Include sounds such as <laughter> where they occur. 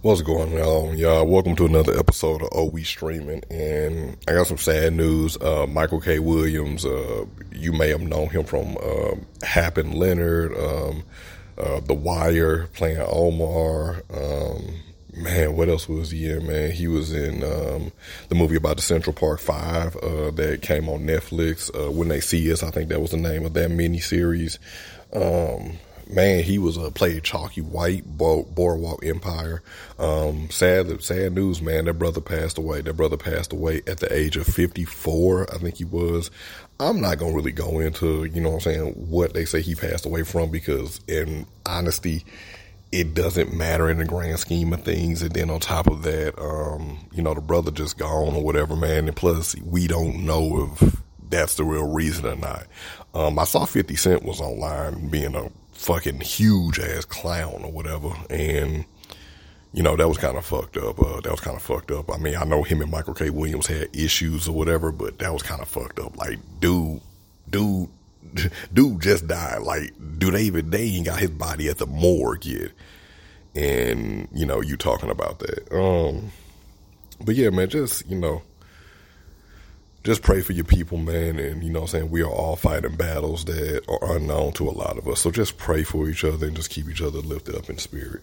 What's going on, y'all? Welcome to another episode of Oh Streaming, and I got some sad news. Uh, Michael K. Williams, uh, you may have known him from uh, Hap and Leonard, um, uh, The Wire, playing Omar. Um, man, what else was he in? Man, he was in um, the movie about the Central Park Five uh, that came on Netflix. Uh, when they see us, I think that was the name of that mini series. Um, man, he was a played Chalky White, Boardwalk Empire. Um, sad, sad news, man. That brother passed away. That brother passed away at the age of 54, I think he was. I'm not to really go into, you know what I'm saying, what they say he passed away from because in honesty, it doesn't matter in the grand scheme of things. And then on top of that, um, you know, the brother just gone or whatever, man. And plus, we don't know if that's the real reason or not. Um, I saw 50 Cent was online being a fucking huge ass clown or whatever. And, you know, that was kind of fucked up. Uh, that was kind of fucked up. I mean, I know him and Michael K. Williams had issues or whatever, but that was kind of fucked up. Like, dude, dude, <laughs> dude just died. Like, do they even, they ain't got his body at the morgue yet. And, you know, you talking about that. Um, but yeah, man, just, you know, just pray for your people, man. And you know what I'm saying? We are all fighting battles that are unknown to a lot of us. So just pray for each other and just keep each other lifted up in spirit.